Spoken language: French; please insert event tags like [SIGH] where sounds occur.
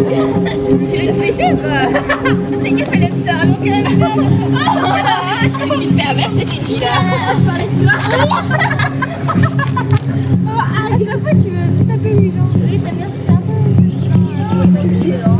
Tu veux une fessée ou quoi? [LAUGHS] [LAUGHS] C'est une perverse cette fille là. Je parlais de toi. [LAUGHS] Oh, arrête, tu veux taper les gens Oui, t'as bien affaire. Toi aussi, alors.